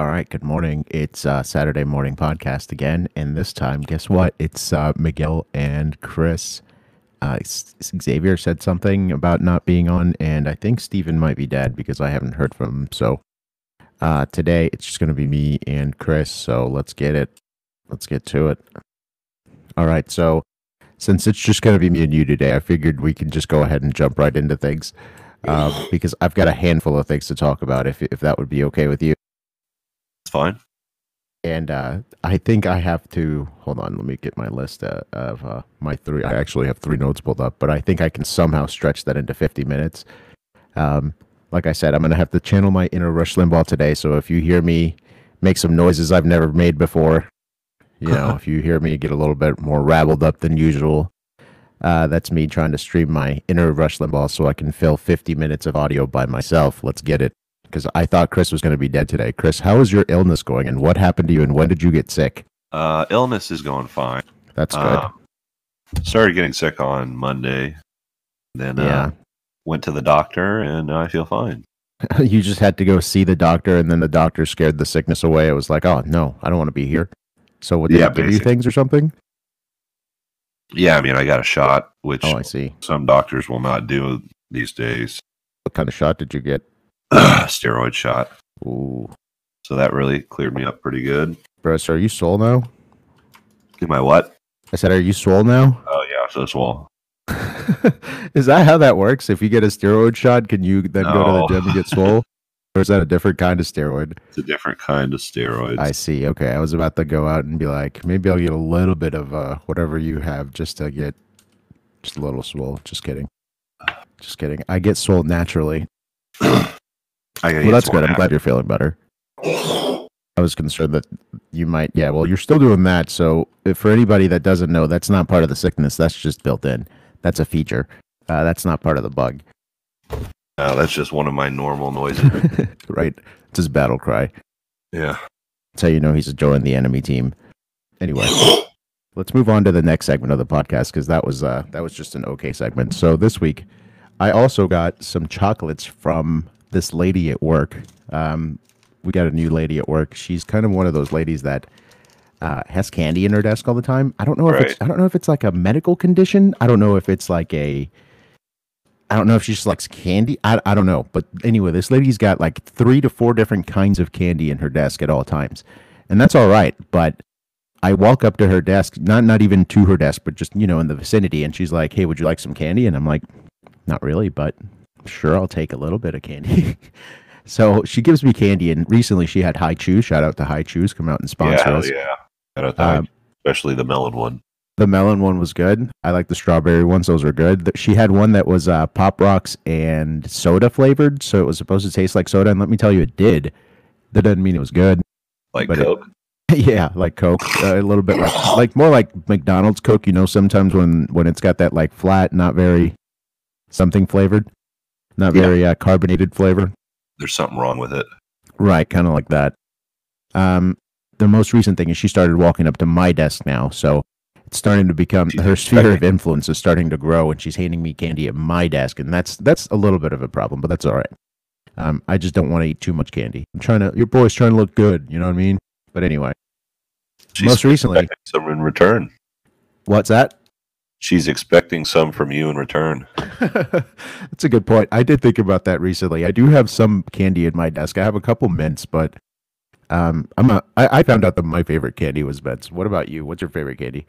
All right, good morning. It's uh, Saturday morning podcast again, and this time, guess what? It's uh, Miguel and Chris. Uh, Xavier said something about not being on, and I think Steven might be dead because I haven't heard from him. So uh, today, it's just going to be me and Chris. So let's get it. Let's get to it. All right. So since it's just going to be me and you today, I figured we can just go ahead and jump right into things uh, because I've got a handful of things to talk about. If if that would be okay with you. Fine. And uh, I think I have to hold on. Let me get my list uh, of uh, my three. I actually have three notes pulled up, but I think I can somehow stretch that into 50 minutes. Um, like I said, I'm going to have to channel my inner Rush Limbaugh today. So if you hear me make some noises I've never made before, you know, if you hear me get a little bit more rabbled up than usual, uh, that's me trying to stream my inner Rush Limbaugh so I can fill 50 minutes of audio by myself. Let's get it because I thought Chris was going to be dead today. Chris, how is your illness going, and what happened to you, and when did you get sick? Uh, illness is going fine. That's good. Um, started getting sick on Monday. Then Yeah. uh, went to the doctor, and I feel fine. you just had to go see the doctor, and then the doctor scared the sickness away. It was like, oh no, I don't want to be here. So, what did Yeah, they give you things or something? Yeah, I mean, I got a shot, which Oh, I see. some doctors will not do these days. What kind of shot did you get? Steroid shot. Ooh, So that really cleared me up pretty good. bro, so are you swole now? Do my what? I said, are you swole now? Oh yeah, so swole. is that how that works? If you get a steroid shot, can you then go to the gym and get swole? or is that a different kind of steroid? It's a different kind of steroid. I see. Okay, I was about to go out and be like, maybe I'll get a little bit of uh, whatever you have just to get just a little swole. Just kidding. Just kidding. I get swole naturally. I Well, that's good. I'm glad you're feeling better. I was concerned that you might. Yeah, well, you're still doing that. So, if for anybody that doesn't know, that's not part of the sickness. That's just built in. That's a feature. Uh, that's not part of the bug. No, that's just one of my normal noises. right? It's his battle cry. yeah. That's how you know he's joined the enemy team. Anyway, let's move on to the next segment of the podcast because that was uh, that was just an okay segment. So this week, I also got some chocolates from this lady at work. Um, we got a new lady at work. She's kind of one of those ladies that uh, has candy in her desk all the time. I don't know if it's I don't know if it's like a medical condition. I don't know if it's like a I don't know if she just likes candy. I, I don't know. But anyway, this lady's got like three to four different kinds of candy in her desk at all times. And that's all right. But I walk up to her desk, not not even to her desk, but just, you know, in the vicinity, and she's like, Hey, would you like some candy? And I'm like, Not really, but sure I'll take a little bit of candy. so she gives me candy and recently she had Hi-Chews. Shout out to Hi-Chews, come out and sponsor yeah, us. yeah. Shout out Um, especially the melon one. The melon one was good. I like the strawberry ones; those are good. She had one that was uh, pop rocks and soda flavored, so it was supposed to taste like soda. And let me tell you, it did. That doesn't mean it was good. Like but it- Coke. yeah, like Coke, uh, a little bit like like more like McDonald's Coke. You know, sometimes when when it's got that like flat, not very something flavored, not Yeah. very uh, carbonated flavor. There's something wrong with it. Right, kind of like that. Um, the most recent thing is she started walking up to my desk now, so it's starting to become her sphere of influence is starting to grow, and she's handing me candy at my desk, and that's that's a little bit of a problem, but that's all right. Um, I just don't want to eat too much candy. I'm trying to. Your boy's trying to look good, you know what I mean? But anyway, She's most recently, some in return. what's that? She's expecting some from you in return. That's a good point. I did think about that recently. I do have some candy in my desk. I have a couple mints, but um, I'm a, I, I found out that my favorite candy was mints. What about you? What's your favorite candy?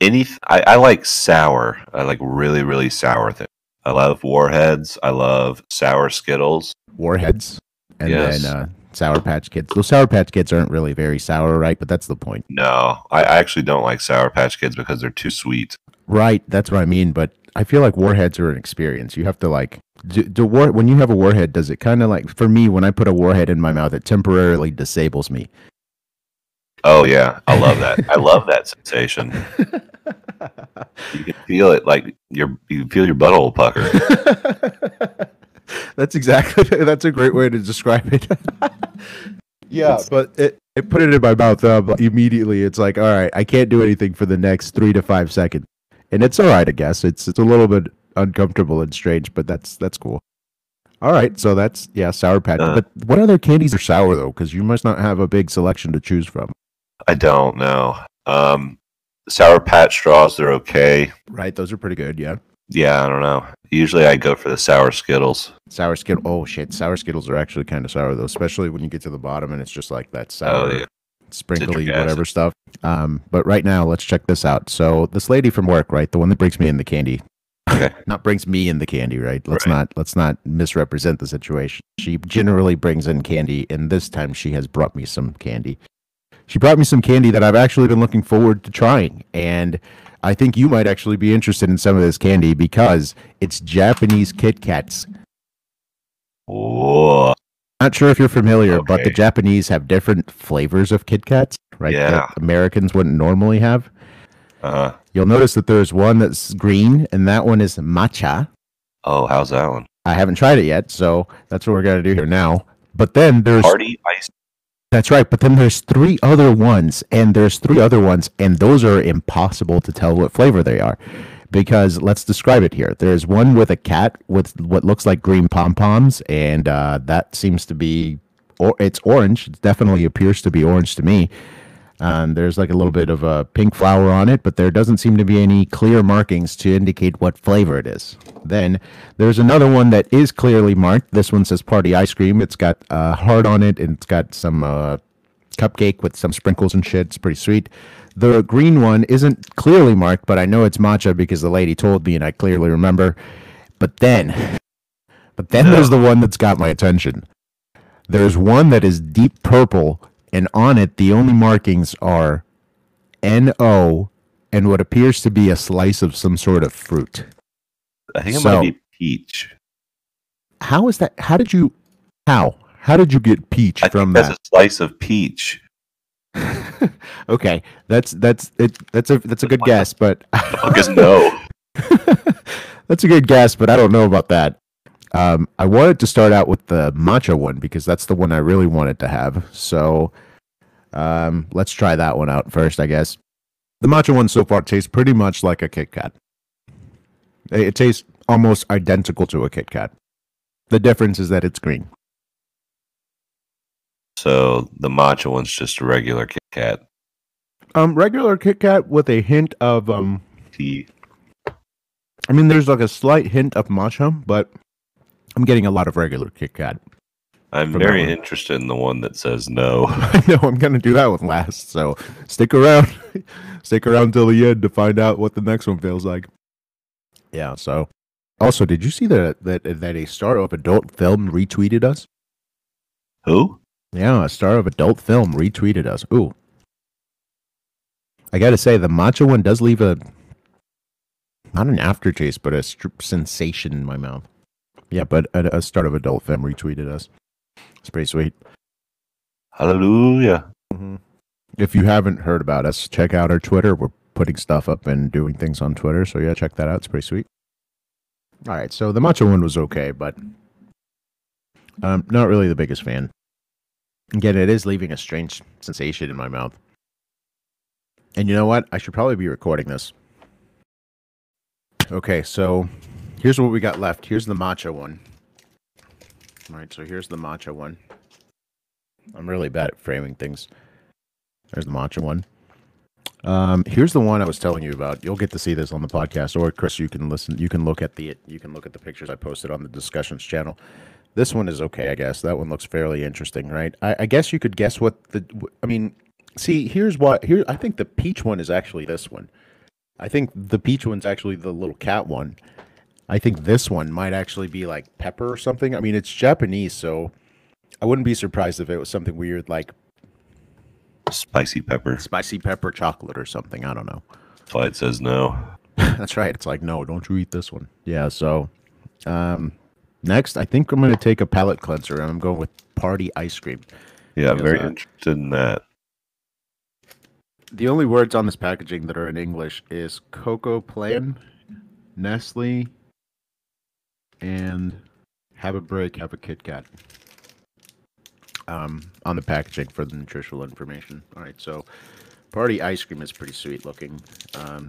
Any, I, I like sour. I like really, really sour things. I love warheads. I love sour Skittles. Warheads, and Yes. then uh, Sour Patch Kids. Those Sour Patch Kids aren't really very sour, right? But that's the point, No, I, I actually don't like Sour Patch Kids because they're too sweet. Right? That's what I mean. But I feel like warheads are an experience. You have to like do, do war when you have a warhead. Does it kind of like for me when I put a warhead in my mouth, it temporarily disables me. Oh yeah, I love that. I love that sensation. You can feel it like your you can feel your butthole pucker. that's exactly that's a great way to describe it. yeah, It's- but it, put it in my mouth uh, immediately. It's like, all right, I can't do anything for the next three to five seconds, and it's all right, I guess. It's it's a little bit uncomfortable and strange, but that's that's cool. All right, so that's yeah, sour patch. Uh. but what other candies are sour though? Because you must not have a big selection to choose from. I don't know. Um, Sour Patch straws, they're okay. Right, those are pretty good. Yeah, Yeah, I don't know. Usually I go for the sour Skittles. sour skittle. Oh shit, sour skittles are actually kind of sour though, especially when you get to the bottom and it's just like that sour, Oh, yeah. Sprinkly whatever stuff. Um, but right now, let's check this out. So this lady from work, right, the one that brings me in the candy, Okay. not brings me in the candy, right? Let's Right. not let's not misrepresent the situation. She generally brings in candy, and this time she has brought me some candy. She brought me some candy that I've actually been looking forward to trying, and I think you might actually be interested in some of this candy because it's Japanese Kit Kats. Whoa. Not sure if you're familiar, but the Japanese have different flavors of Kit Kats, right? Yeah. That Americans wouldn't normally have. Uh, You'll notice that there's one that's green, and that one is matcha. oh, how's that one? I haven't tried it yet, so that's what we're gonna do here now. But then there's Party ice. that's right. But then there's three other ones, and there's three other ones, and those are impossible to tell what flavor they are, because let's describe it here. There's one with a cat with what looks like green pom poms, and uh, that seems to be, or it's orange. It definitely appears to be orange to me. Um, there's like a little bit of a pink flower on it, but there doesn't seem to be any clear markings to indicate what flavor it is. Then there's another one that is clearly marked. This one says party ice cream. It's got a heart on it, and it's got some uh, cupcake with some sprinkles and shit. It's pretty sweet. The green one isn't clearly marked, but I know it's matcha because the lady told me, and I clearly remember. But then, but then there's the one that's got my attention. There's one that is deep purple, and on it the only markings are N-O and what appears to be a slice of some sort of fruit. I think it So- might be peach. How is that? How did you? How? How did you get peach I from think that's that? a slice of peach. okay, that's that's it. That's a that's a good guess, but Because no. that's a good guess, but I don't know about that. Um, I wanted to start out with the matcha one because that's the one I really wanted to have. So um, let's try that one out first, I guess. The matcha one so far tastes pretty much like a Kit Kat. It it tastes almost identical to a Kit Kat. The difference is that it's green. So the matcha one's just a regular Kit Kat Um, regular Kit Kat with a hint of um. tea. I mean, there's like a slight hint of matcha, but I'm getting a lot of regular Kit Kat. I'm very interested in the one that says no. I know I'm gonna do that one last, so stick around. stick around till the end to find out what the next one feels like. Yeah. So, also, did you see that that that a star of adult film retweeted us? Who? Yeah, a star of adult film retweeted us. Ooh. I gotta say, the matcha one does leave a not an aftertaste, but a sensation in my mouth. Yeah, but a, a star of adult film retweeted us. It's pretty sweet. Hallelujah. If you haven't heard about us, check out our Twitter. We're putting stuff up and doing things on Twitter. So yeah, check that out. It's pretty sweet. All right, so the matcha one was okay, but um, not really the biggest fan. Again, it is leaving a strange sensation in my mouth. And you know what? I should probably be recording this. Okay, so here's what we got left. Here's the matcha one. All right, so here's the matcha one. I'm really bad at framing things. There's the matcha one. Um, here's the one I was telling you about. You'll get to see this on the podcast, or Chris, you can listen. You can look at the you can look at the pictures I posted on the discussions channel. This one is okay, I guess. That one looks fairly interesting, right? I, I guess you could guess what the. I mean, see, here's what here. I think the peach one is actually this one. I think the peach one's actually the little cat one. I think this one might actually be like pepper or something. I mean, it's Japanese, so I wouldn't be surprised if it was something weird like Spicy pepper. spicy pepper chocolate or something. I don't know. That's why it says no. That's right. It's like, no, don't you eat this one. Yeah. So, um, next, I think I'm going to take a palate cleanser and I'm going with party ice cream. Yeah, I'm very that. interested in that. The only words on this packaging that are in English is Cocoa Plan, Nestle, and have a break, have a Kit Kat. Um, on the packaging for the nutritional information. All right, so party ice cream is pretty sweet looking. Um,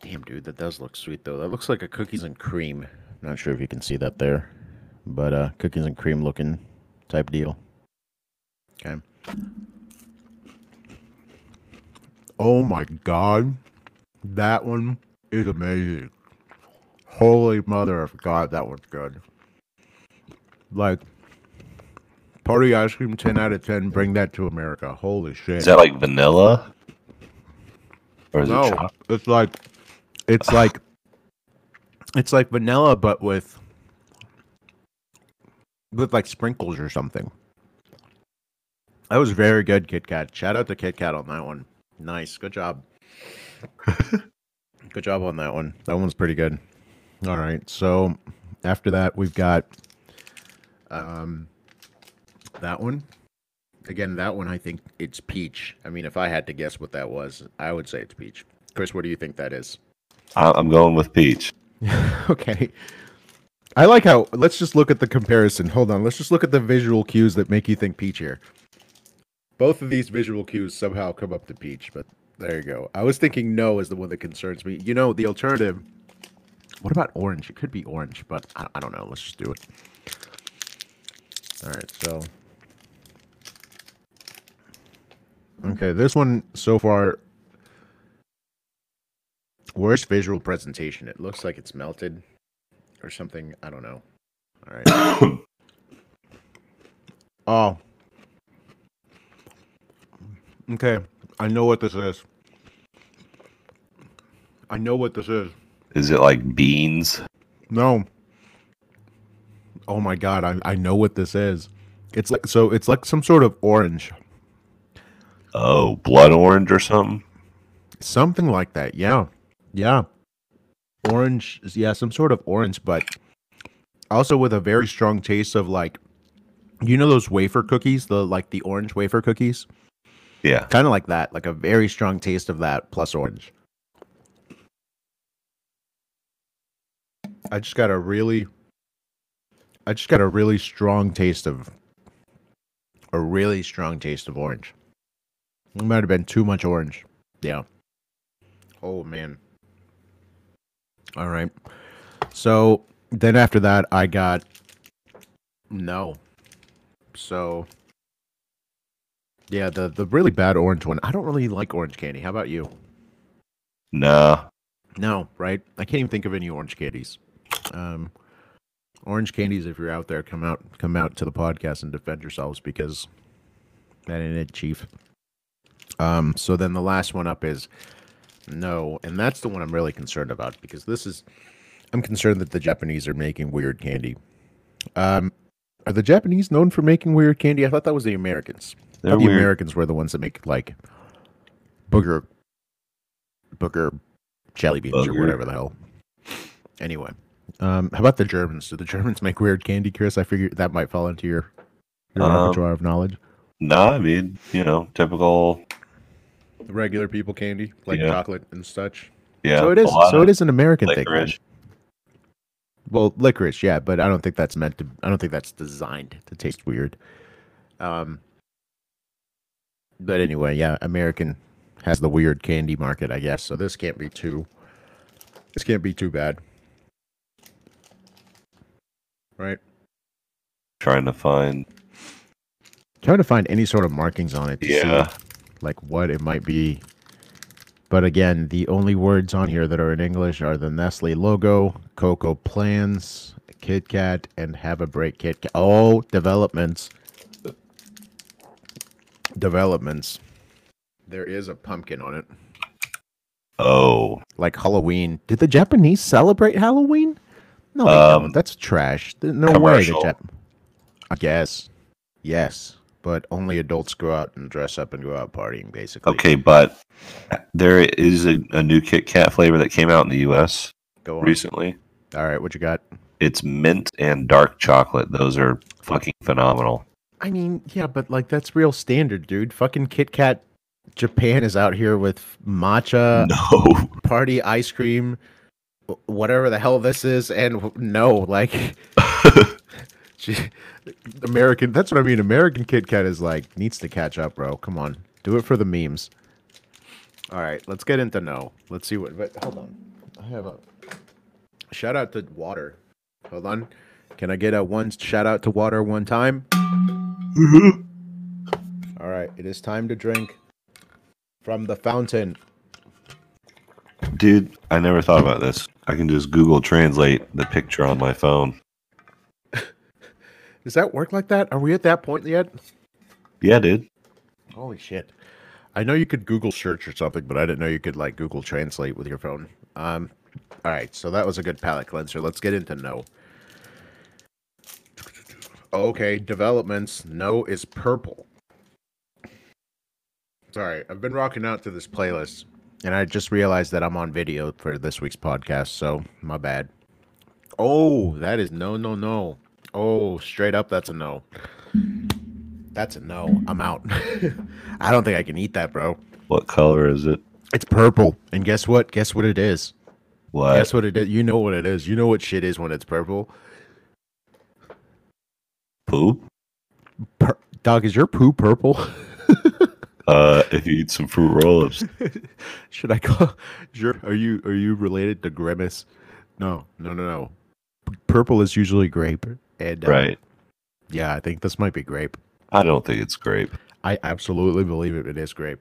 damn, dude, that does look sweet though. That looks like a cookies and cream. Not sure if you can see that there, but uh, cookies and cream looking type deal. Okay. Oh my god, that one is amazing. Holy mother of God, that one's good. Like, party ice cream, 10 out of 10. Bring that to America. Holy shit. Is that like vanilla? Or is it no, chocolate? it's like, it's like, it's like vanilla, but with, with like sprinkles or something. That was very good, Kit Kat. Shout out to Kit Kat on that one. Nice. Good job. good job on that one. That one's pretty good. All right. So after that, we've got um that one. Again, that one I think it's peach. I mean, if I had to guess what that was, I would say it's peach. Chris, what do you think that is? I- I'm going with peach. okay. I like how let's just look at the comparison. Hold on. Let's just look at the visual cues that make you think peach here. Both of these visual cues somehow come up to peach, but there you go. I was thinking no is the one that concerns me. You know, the alternative. What about orange? It could be orange, but I, I don't know. Let's just do it. All right, so. Okay, this one so far. Worst visual presentation. It looks like it's melted or something. I don't know. All right. Oh. Okay. I know what this is. I know what this is. Is it like beans? No. Oh my god, I, I know what this is. It's like so it's like some sort of orange. Oh, blood orange or something? Something like that. Yeah. Yeah. Orange yeah, some sort of orange, but also with a very strong taste of like you know those wafer cookies, the like the orange wafer cookies? Yeah. Kind of like that, like a very strong taste of that plus orange. I just got a really I just got a really strong taste of a really strong taste of orange. It might have been too much orange. Yeah. Oh man. All right. So then after that I got no. So yeah, the the really bad orange one. I don't really like orange candy. How about you? Nah. No, right? I can't even think of any orange candies. Um, orange candies, if you're out there, come out, come out to the podcast and defend yourselves because that ain't it, chief. Um, so then the last one up is no, and that's the one I'm really concerned about because this is, I'm concerned that the Japanese are making weird candy. Um, are the Japanese known for making weird candy? I thought that was the Americans. I They're thought the weird. Americans were the ones that make like booger, booger jelly beans or whatever the hell. Anyway, um, how about the Germans? Do the Germans make weird candy, Chris? I figure that might fall into your your Um, repertoire of knowledge. Nah, I mean, you know, typical. Regular people candy, like Yeah. chocolate and such. Yeah. so it a is. lot So it is an American thing. licorice. Well, licorice, yeah, but I don't think that's meant to. I don't think that's designed to taste weird. Um, but anyway, yeah, American has the weird candy market, I guess. So this can't be too. This can't be too bad, right? Trying to find. Trying to find any sort of markings on it. To Yeah. See, like what it might be. But again, the only words on here that are in English are the Nestle logo, Cocoa Plans, Kit Kat, and Have a Break Kit Kat. Oh, developments. Developments. There is a pumpkin on it. Oh, Like Halloween. Did the Japanese celebrate Halloween? No, Um. That's trash. No way the. Jap- I guess. Yes. But only adults go out and dress up and go out partying, basically. okay, but there is a, a new Kit Kat flavor that came out in the U.S. Recently. All right, what you got? It's mint and dark chocolate. Those are fucking phenomenal. I mean, yeah, but like that's real standard, dude. Fucking Kit Kat Japan is out here with matcha, no, party ice cream, whatever the hell this is, and no, like Gee, American. That's what I mean. American Kit Kat is like needs to catch up, bro. Come on, do it for the memes. All right, let's get into no. Let's see what. But hold on, I have a shout out to water. Hold on. Can I get a one shout out to water one time? Mm-hmm. All right, it is time to drink from the fountain. Dude, I never thought about this. I can just Google Translate the picture on my phone. Does that work like that? Are we at that point yet? Yeah, dude. Holy shit. I know you could Google search or something, but I didn't know you could like Google Translate with your phone. Um, all right, so that was a good palate cleanser. Let's get into no. Okay, developments. No is purple. Sorry, I've been rocking out to this playlist, and I just realized that I'm on video for this week's podcast, so my bad. Oh, that is no, no, no. Oh, straight up, that's a no. That's a no. I'm out. I don't think I can eat that, bro. What color is it? It's purple. And guess what? Guess what it is? What? Guess what it is? You know what it is. You know what shit is when it's purple. Poop? Pur- Dog, is your poo purple? Uh, if you eat some fruit roll-ups, Should I call? Your, are you are you related to Grimace? No, no, no, no. Purple is usually grape, and uh, right? Yeah, I think this might be grape. I don't think it's grape. I absolutely believe it. It is grape.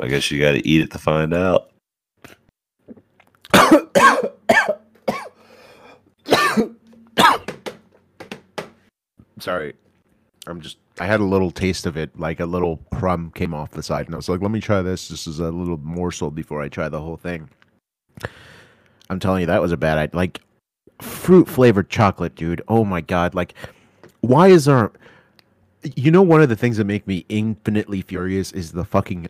I guess you got to eat it to find out. Sorry, I'm just. I had a little taste of it, like a little crumb came off the side, and I was like, "Let me try this. This is a little morsel before I try the whole thing." I'm telling you, that was a bad idea. Like fruit flavored chocolate, dude. Oh my god! Like, why is there? You know, one of the things that make me infinitely furious is the fucking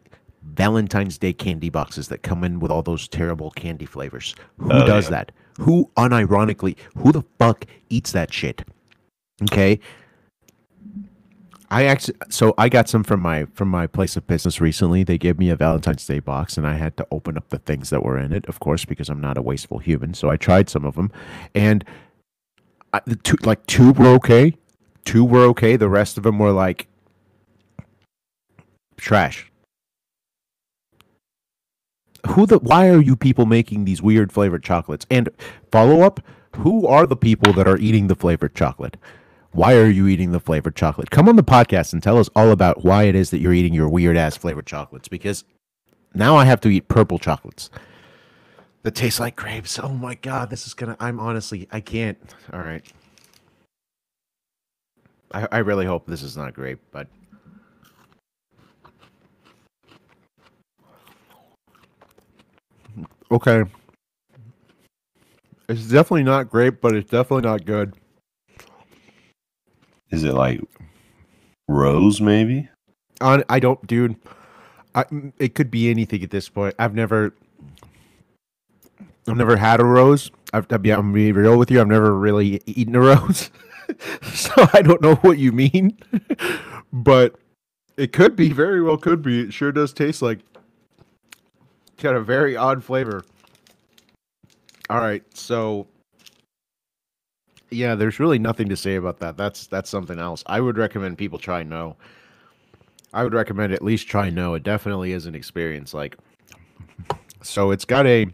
Valentine's Day candy boxes that come in with all those terrible candy flavors. Who Oh, does yeah. that? Who, unironically, who the fuck eats that shit? Okay. I actually, so I got some from my from my place of business recently. They gave me a Valentine's Day box, and I had to open up the things that were in it, of course, because I'm not a wasteful human. So I tried some of them, and I, the two, like two were okay, two were okay. The rest of them were like trash. Who the? Why are you people making these weird flavored chocolates? And follow up: Who are the people that are eating the flavored chocolate? Why are you eating the flavored chocolate? Come on the podcast and tell us all about why it is that you're eating your weird ass flavored chocolates. Because now I have to eat purple chocolates that taste like grapes. Oh my god, this is gonna. I'm honestly, I can't. All right. I, I really hope this is not grape, but okay. It's definitely not grape, but it's definitely not good. Is it like rose? Maybe. On, I don't, dude. I, it could be anything at this point. I've never, I've never had a rose. I've, be, I'm be real with you. I've never really eaten a rose, so I don't know what you mean. but it could be very well. Could be. It sure does taste like. Got a very odd flavor. All right, so yeah, there's really nothing to say about that. That's that's something else. I would recommend people try no. I would recommend at least try no. It definitely is an experience. Like, so it's got a.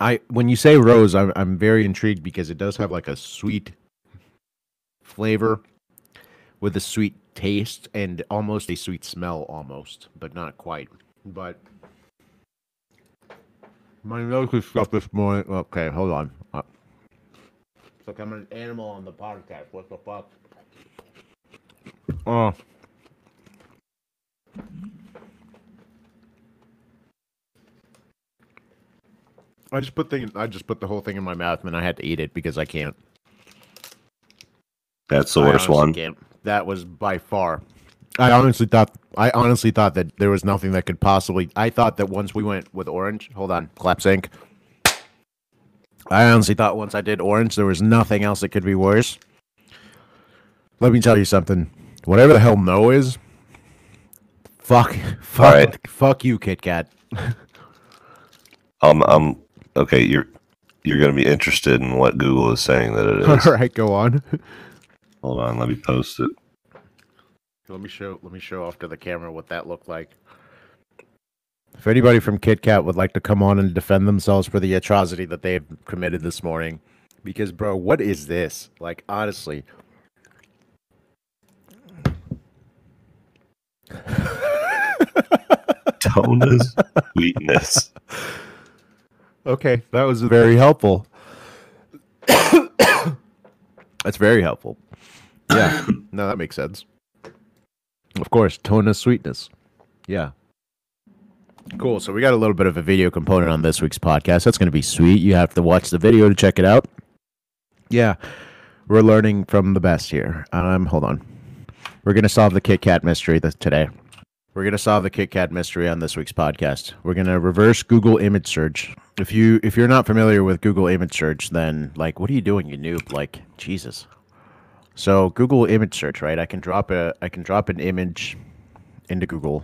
I when you say rose, I'm I'm very intrigued because it does have like a sweet flavor with a sweet taste and almost a sweet smell, almost, but not quite. But my nose is stuffed this morning. Okay, hold on. Uh, It's like I'm an animal on the podcast. What the fuck? Oh. I just put thing. I just put the whole thing in my mouth, and I had to eat it because I can't. That's the worst one. Can't. That was by far. I honestly thought. I honestly thought that there was nothing that could possibly. I thought that once we went with orange. Hold on, clap sync. I honestly thought once I did orange, there was nothing else that could be worse. Let me tell you something. Whatever the hell no is, fuck, fuck, Alright. fuck you, Kit Kat. Um, um, okay, you're you're gonna be interested in what Google is saying that it is. All right, go on. Hold on, let me post it. Let me show let me show off to the camera what that looked like. If anybody from Kit Kat would like to come on and defend themselves for the atrocity that they have committed this morning, Because, bro, what is this? Like, honestly. Tona's sweetness. Okay, that was very helpful. That's very helpful. Yeah, no, that makes sense. Of course, Tona's sweetness. Yeah. Cool. So we got a little bit of a video component on this week's podcast. That's going to be sweet. You have to watch the video to check it out. Yeah, we're learning from the best here. Um, hold on. We're going to solve the Kit Kat mystery th- today. We're going to solve the Kit Kat mystery on this week's podcast. We're going to reverse Google image search. If you if you're not familiar with Google image search, then like what are you doing, you noob? Like Jesus. So Google image search, right? I can drop a I can drop an image into Google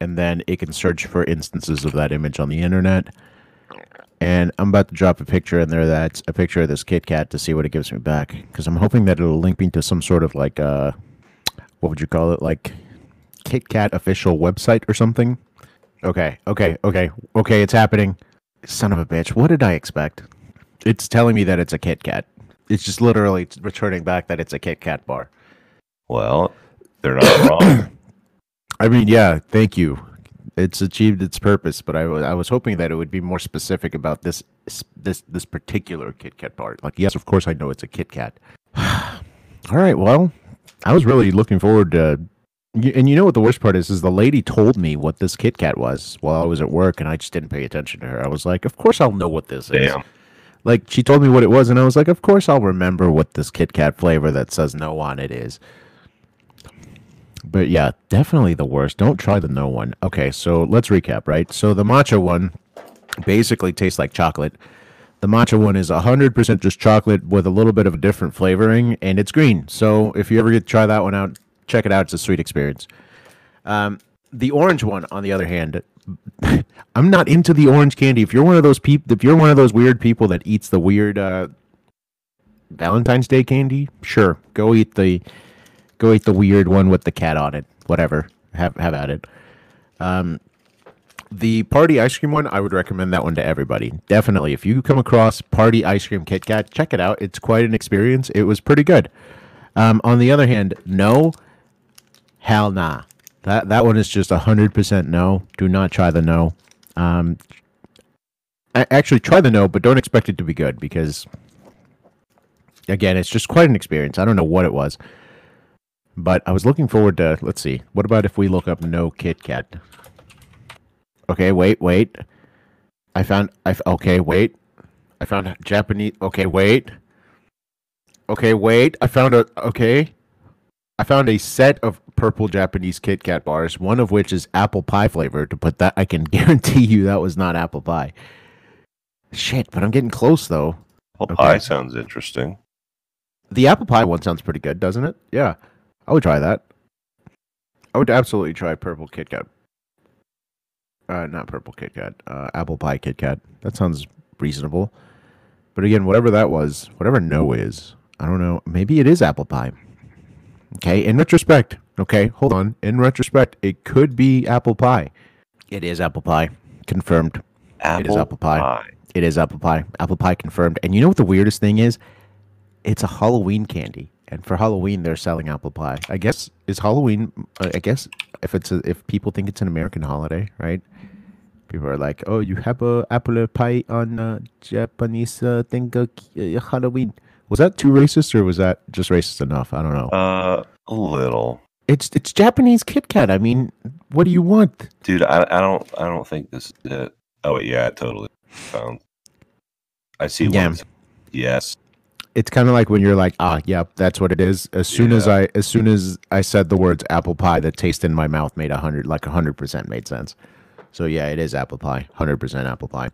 and then it can search for instances of that image on the internet. And I'm about to drop a picture in there that's a picture of this Kit Kat to see what it gives me back. Because I'm hoping that it'll link me to some sort of like uh what would you call it? Like Kit Kat official website or something. Okay, okay, okay, okay, it's happening. Son of a bitch. What did I expect? It's telling me that it's a Kit Kat. It's just literally returning back that it's a Kit Kat bar. Well, they're not wrong. I mean, yeah, thank you. It's achieved its purpose, but I was I was hoping that it would be more specific about this this this particular Kit Kat bar. Like, yes, of course, I know it's a Kit Kat. All right, well, I was really looking forward to. And you know what the worst part is? Is the lady told me what this Kit Kat was while I was at work, and I just didn't pay attention to her. I was like, "Of course, I'll know what this is." Like she told me what it was, and I was like, "Of course, I'll remember what this Kit Kat flavor that says no on it is." But yeah, definitely the worst. Don't try the no one. Okay, so let's recap, right? So the matcha one basically tastes like chocolate. The matcha one is 100% just chocolate with a little bit of a different flavoring, and it's green. So if you ever get to try that one out, check it out. It's a sweet experience. Um, the orange one, on the other hand, I'm not into the orange candy. If you're one of those people, if you're one of those weird people that eats the weird uh, Valentine's Day candy, sure, go eat the go eat the weird one with the cat on it. Whatever, have have at it. Um, the party ice cream one, I would recommend that one to everybody. Definitely, if you come across party ice cream Kit Kat, check it out. It's quite an experience. It was pretty good. Um, on the other hand, no, hell nah. That that one is just hundred percent no. Do not try the no. Um, actually, try the no, but don't expect it to be good because, again, it's just quite an experience. I don't know what it was, but I was looking forward to. Let's see. What about if we look up no Kit Kat? Okay, wait, wait. I found. I, okay, wait. I found Japanese. Okay, wait. Okay, wait. I found a. Okay. I found a set of purple Japanese Kit Kat bars, one of which is apple pie flavored. To put that, I can guarantee you that was not apple pie. Shit, but I'm getting close though. Apple Okay. pie sounds interesting. The apple pie one sounds pretty good, doesn't it? Yeah, I would try that. I would absolutely try purple Kit Kat. Uh, not purple Kit Kat. Uh, apple pie Kit Kat. That sounds reasonable. But again, whatever that was, whatever no is, I don't know. Maybe it is apple pie. Okay, in retrospect. Okay, hold on. In retrospect, it could be apple pie. It is apple pie. Confirmed. Apple, apple pie. It is apple pie. Apple pie confirmed. And you know what the weirdest thing is? It's a Halloween candy, and for Halloween they're selling apple pie. I guess is Halloween. I guess if it's a, if people think it's an American holiday, right? People are like, "Oh, you have a apple pie on uh, Japanese uh, thing uh, uh, Halloween." Was that too racist, or was that just racist enough? I don't know. Uh, a little, it's it's Japanese Kit Kat. I mean, what do you want? dude. I, I don't I don't think this is it. Oh wait, yeah, it totally found. I see. Yeah. one. Yes. It's kind of like when you're like, ah, yeah, that's what it is. As soon as I, as soon as I said the words apple pie, the taste in my mouth made a hundred, like a hundred percent made sense. So yeah, it is apple pie, hundred percent apple pie.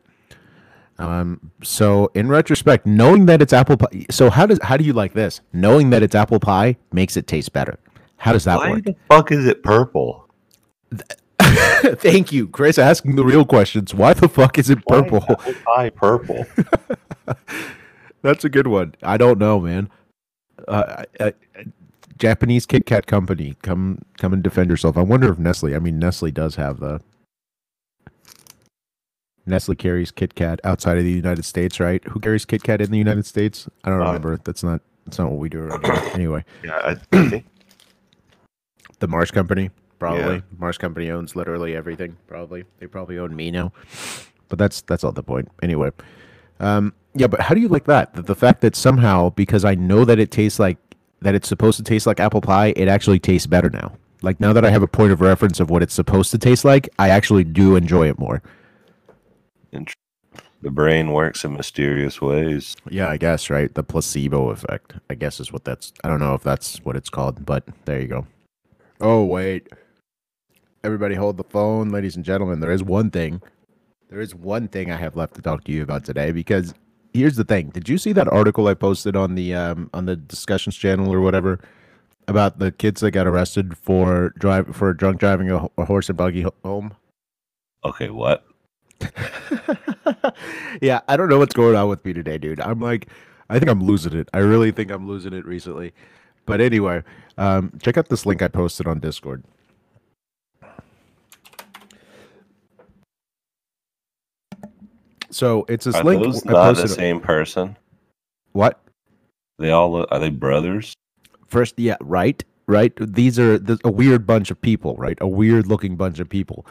Um, so in retrospect, knowing that it's apple pie, so how does how do you like this? Knowing that it's apple pie makes it taste better. How does that Why work? Why the fuck is it purple? Thank you, Chris, asking the real questions. Why the fuck is it Why is purple? apple pie purple. That's a good one. I don't know, man. Uh, I, I, Japanese Kit Kat company, come come and defend yourself. I wonder if Nestle. I mean, Nestle does have the. Nestle carries Kit Kat outside of the United States, right? Who carries Kit Kat in the United States? I don't Uh, remember. That's not that's not what we do around here. Anyway, Yeah, I think the Mars Company, probably. Yeah. Mars Company owns literally everything. Probably they probably own me now, but that's that's all the point. Anyway, um, yeah. But how do you like that? The, the fact that somehow because I know that it tastes like that it's supposed to taste like apple pie, it actually tastes better now. Like now that I have a point of reference of what it's supposed to taste like, I actually do enjoy it more. the brain works in mysterious ways. Yeah, I guess right. The placebo effect, I guess, is what that's. I don't know if that's what it's called, but there you go. Oh wait, everybody, hold the phone, ladies and gentlemen. There is one thing. There is one thing I have left to talk to you about today because here's the thing. Did you see that article I posted on the um on the discussions channel or whatever about the kids that got arrested for drive for drunk driving a, a horse and buggy home? Okay, what? yeah, I don't know what's going on with me today, dude. I'm like, I think I'm losing it. I really think I'm losing it recently. But anyway, um, check out this link I posted on Discord. So it's this Are link those I not the same person? What? They all are they brothers? First, yeah, right, right. These are a weird bunch of people, right? A weird looking bunch of people.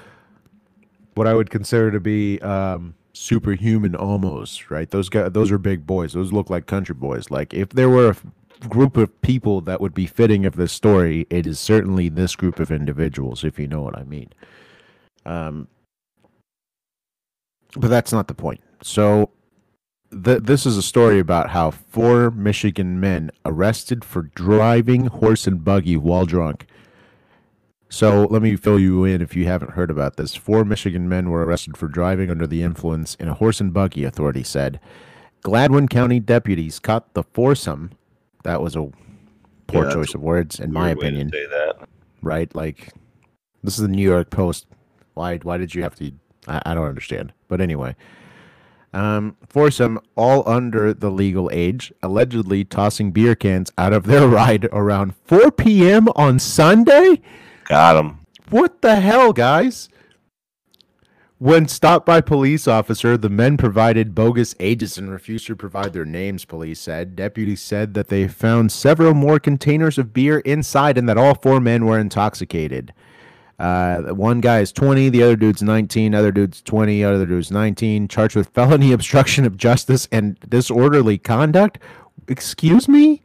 What I would consider to be um, superhuman, almost, right? Those guys, those are big boys. Those look like country boys. Like if there were a group of people that would be fitting of this story, it is certainly this group of individuals, if you know what I mean. Um, but that's not the point. So th- this is a story about how four Michigan men arrested for driving horse and buggy while drunk. So let me fill you in if you haven't heard about this. Four Michigan men were arrested for driving under the influence in a horse and buggy, authority said. Gladwin County deputies caught the foursome. That was a poor Yeah, choice of words, in my Weird way to opinion say that. right? Like, this is the New York Post. Why? Why did you have to? I, I don't understand. But anyway, um, foursome, all under the legal age, allegedly tossing beer cans out of their ride around 4 p.m. on Sunday. Got him. What the hell, guys? When stopped by police officer, the men provided bogus ages and refused to provide their names, police said. Deputies said that they found several more containers of beer inside and that all four men were intoxicated. Uh, one guy is 20, the other dude's 19, other dude's 20, other dude's 19, charged with felony obstruction of justice and disorderly conduct. Excuse me?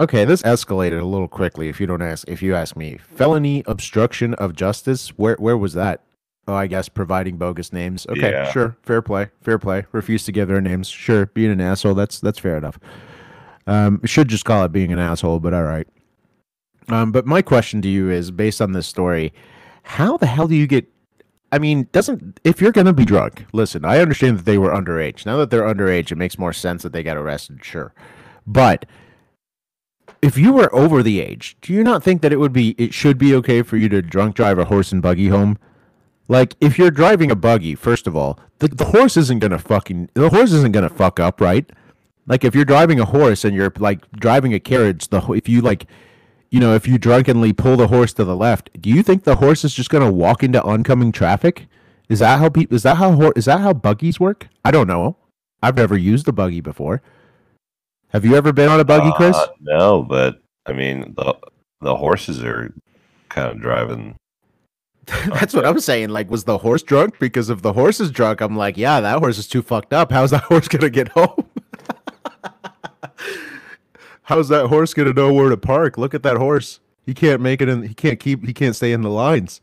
Okay, this escalated a little quickly. If you don't ask, if you ask me, felony obstruction of justice. Where where was that? Oh, I guess providing bogus names. Okay, Yeah. sure, fair play, fair play. Refuse to give their names. Sure, being an asshole. That's that's fair enough. Um, should just call it being an asshole, but all right. Um, but my question to you is, based on this story, how the hell do you get? I mean, doesn't if you're gonna be drunk? Listen, I understand that they were underage. Now that they're underage, it makes more sense that they got arrested. Sure, but if you were over the age, do you not think that it would be it should be okay for you to drunk drive a horse and buggy home? Like if you're driving a buggy, first of all, the, the horse isn't gonna fucking the horse isn't gonna fuck up, right? Like if you're driving a horse and you're like driving a carriage, the if you like, you know, if you drunkenly pull the horse to the left, do you think the horse is just gonna walk into oncoming traffic? Is that how people? Is that how hor- is that how buggies work? I don't know. I've never used a buggy before. Have you ever been on a buggy, Chris? Uh, no, but I mean the the horses are kind of driving. That's what I'm saying. Like, was the horse drunk? Because if the horse is drunk, I'm like, yeah, that horse is too fucked up. How's that horse gonna get home? How's that horse gonna know where to park? Look at that horse. He can't make it in. He can't keep. He can't stay in the lines.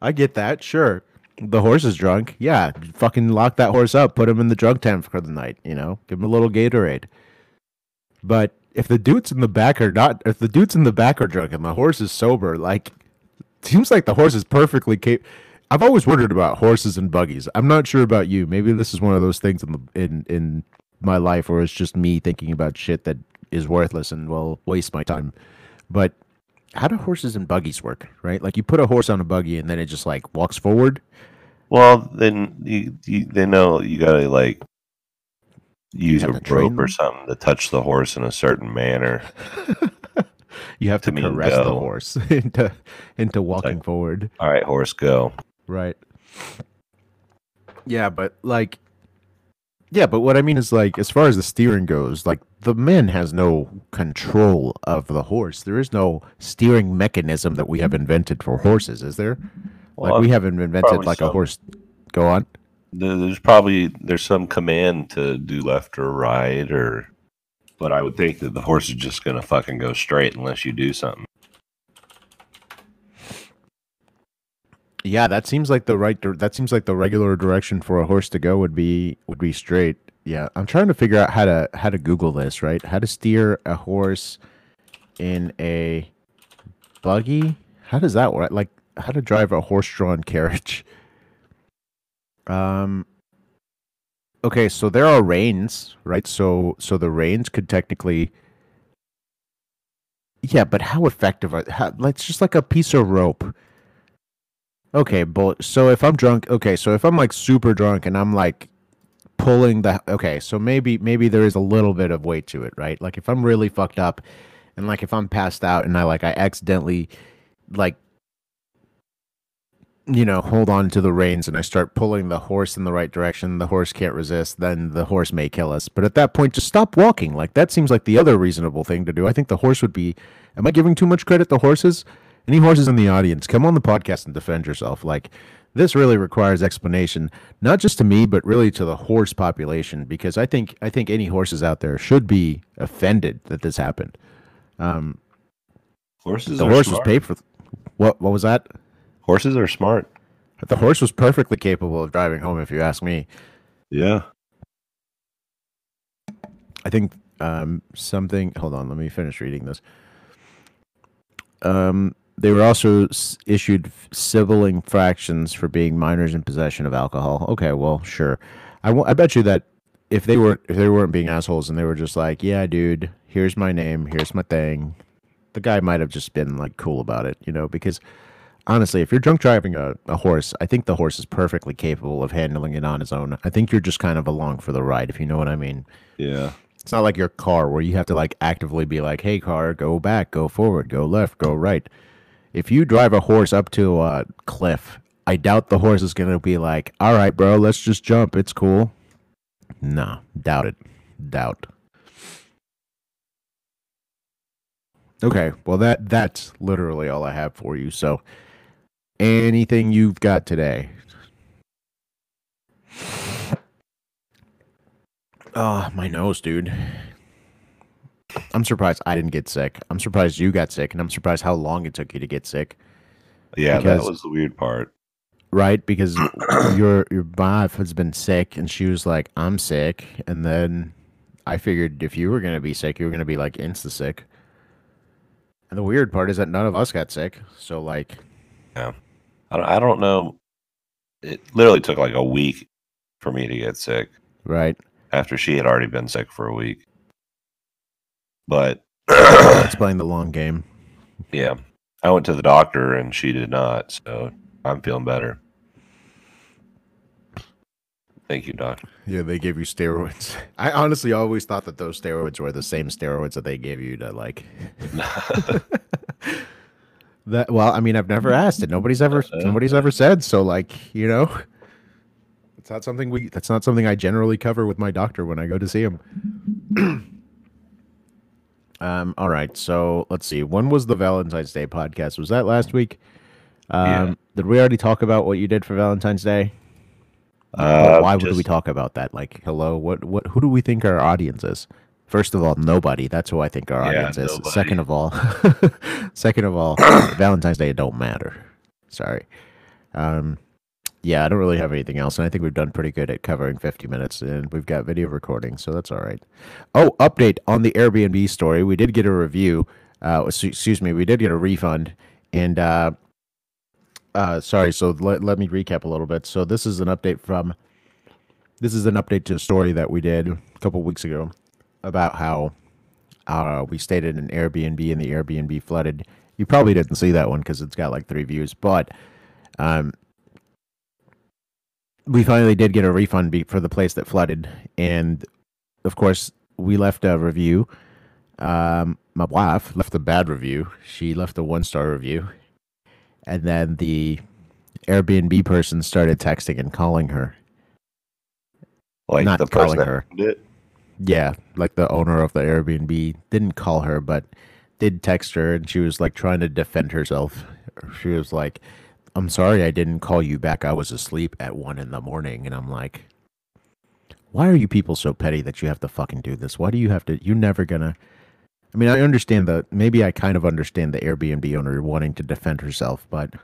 I get that. Sure, the horse is drunk. Yeah, fucking lock that horse up. Put him in the drunk tank for the night. You know, give him a little Gatorade. But if the dudes in the back are not, if the dudes in the back are drunk and the horse is sober, like seems like the horse is perfectly capable. I've always wondered about horses and buggies. I'm not sure about you. Maybe this is one of those things in the in in my life where it's just me thinking about shit that is worthless and will waste my time. But how do horses and buggies work? Right? Like you put a horse on a buggy and then it just like walks forward. Well, then you, you they know you gotta like use a have to train rope or something to touch the horse in a certain manner. You have to, To caress the horse into into walking like- forward. All right, horse, go. Right. Yeah, but like, yeah, but what I mean is like, as far as the steering goes, like the man has no control of the horse. There is no steering mechanism that we have invented for horses, is there? Well, like we haven't invented like a horse. Go on. There's probably there's some command to do left or right or but I would think that the horse is just gonna fucking go straight unless you do something. Yeah, that seems like the right. That seems like the regular direction for a horse to go would be would be straight. Yeah, I'm trying to figure out how to how to Google this. Right, how to steer a horse in a buggy. How does that work? Like how to drive a horse-drawn carriage. Um. Okay, so there are reins, right? So so the reins could technically. Yeah, but how effective are? How, it's just like a piece of rope. Okay, but so if I'm drunk, okay, so if I'm like super drunk and I'm like pulling the okay, so maybe maybe there is a little bit of weight to it, right? Like if I'm really fucked up and like if I'm passed out and I like I accidentally like you know, hold on to the reins and I start pulling the horse in the right direction, the horse can't resist, then the horse may kill us. But at that point just stop walking. Like that seems like the other reasonable thing to do. I think the horse would be Am I giving too much credit to horses? Any horses in the audience, come on the podcast and defend yourself. Like this really requires explanation, not just to me, but really to the horse population, because I think I think any horses out there should be offended that this happened. Um, Horses the are horse smart. was paid for. What what was that? Horses are smart. The horse was perfectly capable of driving home, if you ask me. Yeah. I think um, something. Hold on, let me finish reading this. Um, they were also issued civil infractions for being minors in possession of alcohol. Okay, well, sure. I I bet you that if they were if they weren't being assholes and they were just like, yeah, dude, here's my name, here's my thing, the guy might have just been like cool about it, you know, because honestly, if you're drunk driving a, a horse, I think the horse is perfectly capable of handling it on his own. I think you're just kind of along for the ride, if you know what I mean. Yeah. It's not like your car where you have to like actively be like, "Hey car, go back, go forward, go left, go right." If you drive a horse up to a cliff, I doubt the horse is to be like, "All right, bro, let's just jump. It's cool." No, doubt it. Doubt. Okay, well that that's literally all I have for you. So, anything you've got today? Oh, my nose, dude. I'm surprised I didn't get sick. I'm surprised you got sick, and I'm surprised how long it took you to get sick. Yeah, Because- that was the weird part. Right? Because your your wife has been sick, and she was like, "I'm sick," and then I figured if you were gonna be sick, you were gonna be like insta sick. And the weird part is that none of us got sick. So like, I don't, I don't know. It literally took like a week for me to get sick right? after she had already been sick for a week. But Let's playing the long game. yeah, I went to the doctor and she did not. So I'm feeling better. Thank you, doc. Yeah, they gave you steroids. I honestly always thought that those steroids were the same steroids that they gave you to like that. Well, I mean, I've never asked it. Nobody's ever Uh, nobody's ever said. So, like, you know, it's not something we. That's not something I generally cover with my doctor when I go to see him. um. All right. So let's see. When was the Valentine's Day podcast? Was that last week? Um. Yeah. Did we already talk about what you did for Valentine's Day? Uh, why would we talk about that? Like, hello, what, what, who do we think our audience is? First of all, nobody. That's who I think our Yeah, audience is. nobody. Second of all, second of all, Valentine's Day don't matter. Sorry. Um, yeah, I don't really have anything else, and I think we've done pretty good at covering 50 minutes, and we've got video recording, so that's all right. Oh, update on the Airbnb story. We did get a review. Uh, excuse me, we did get a refund, and uh, uh, sorry. So let, let me recap a little bit. So this is an update from. This is an update to a story that we did a couple weeks ago about how uh, we stayed in an Airbnb and the Airbnb flooded. You probably didn't see that one because it's got like three views, but um, we finally did get a refund be- for the place that flooded, and of course we left a review. Um, my wife left a bad review. She left a one star review, and then the Airbnb person started texting and calling her Like Not the person calling that her. Yeah, like the owner of the Airbnb didn't call her, but did text her, and she was like trying to defend herself. She was like, "I'm sorry, I didn't call you back. I was asleep at one in the morning." And I'm like, "Why are you people so petty that you have to fucking do this? Why do you have to? You're never gonna." I mean, I understand the maybe I kind of understand the Airbnb owner wanting to defend herself, but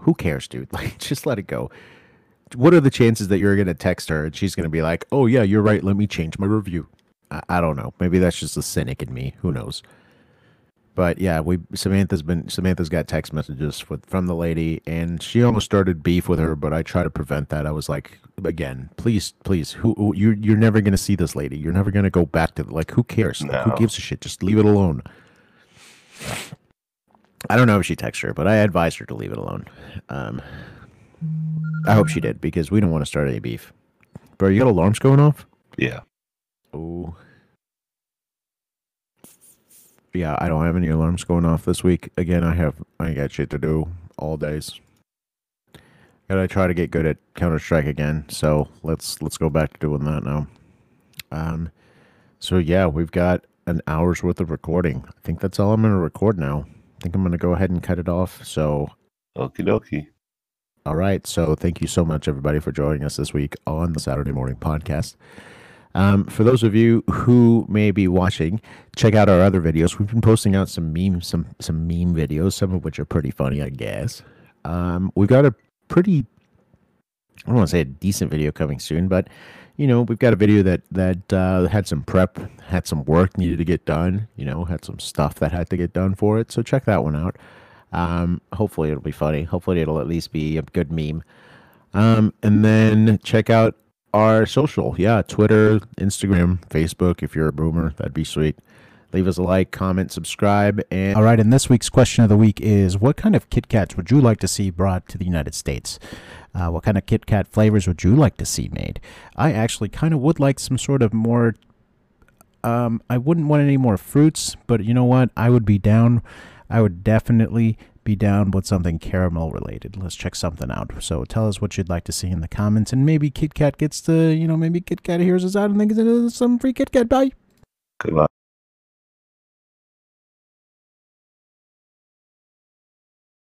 who cares, dude? Like, just let it go what are the chances that you're to text her and she's to be like, "Oh yeah, you're right. Let me change my review." I, I don't know. Maybe that's just the cynic in me. Who knows? But yeah, we Samantha's been Samantha's got text messages with, from the lady, and she almost started beef with her. But I try to prevent that. I was like, again, please, please, who, who you you're never going to see this lady. You're never going to go back to like who cares? Like, who gives a shit? Just leave it alone. I don't know if she texted her, but I advised her to leave it alone. Um, I hope she did because we don't want to start any beef. Bro, you got alarms going off? Yeah. Oh. Yeah, I don't have any alarms going off this week. Again, I have I got shit to do all days. Gotta try to get good at Counter Strike again. So let's let's go back to doing that now. Um, so yeah, we've got an hour's worth of recording. I think that's all I'm gonna record now. I think I'm gonna go ahead and cut it off. So Okie dokie. all right. So thank you so much, everybody, for joining us this week on the Saturday Morning Podcast. Um, for those of you who may be watching, check out our other videos. We've been posting out some meme, some some meme videos, some of which are pretty funny, I guess. Um, we've got a pretty, I don't want to say a decent video coming soon, but you know, we've got a video that that uh, had some prep, had some work needed to get done. You know, had some stuff that had to get done for it. So check that one out. Um, hopefully it'll be funny. Hopefully it'll at least be a good meme. Um, and then check out our social. Yeah, Twitter, Instagram, Facebook. If you're a boomer, that'd be sweet. Leave us a like, comment, subscribe, and All right, and this week's question of the week is What kind of Kit Kats would you like to see brought to the United States? Uh, what kind of Kit Kat flavors would you like to see made? I actually kind of would like some sort of more. Um, I wouldn't want any more fruits, but you know what? I would be down. I would definitely be down with something caramel related. Let's check something out. So tell us what you'd like to see in the comments, and maybe Kit Kat gets to, you know, maybe Kit Kat hears us out and thinks it's some free Kit Kat. Bye. Goodbye.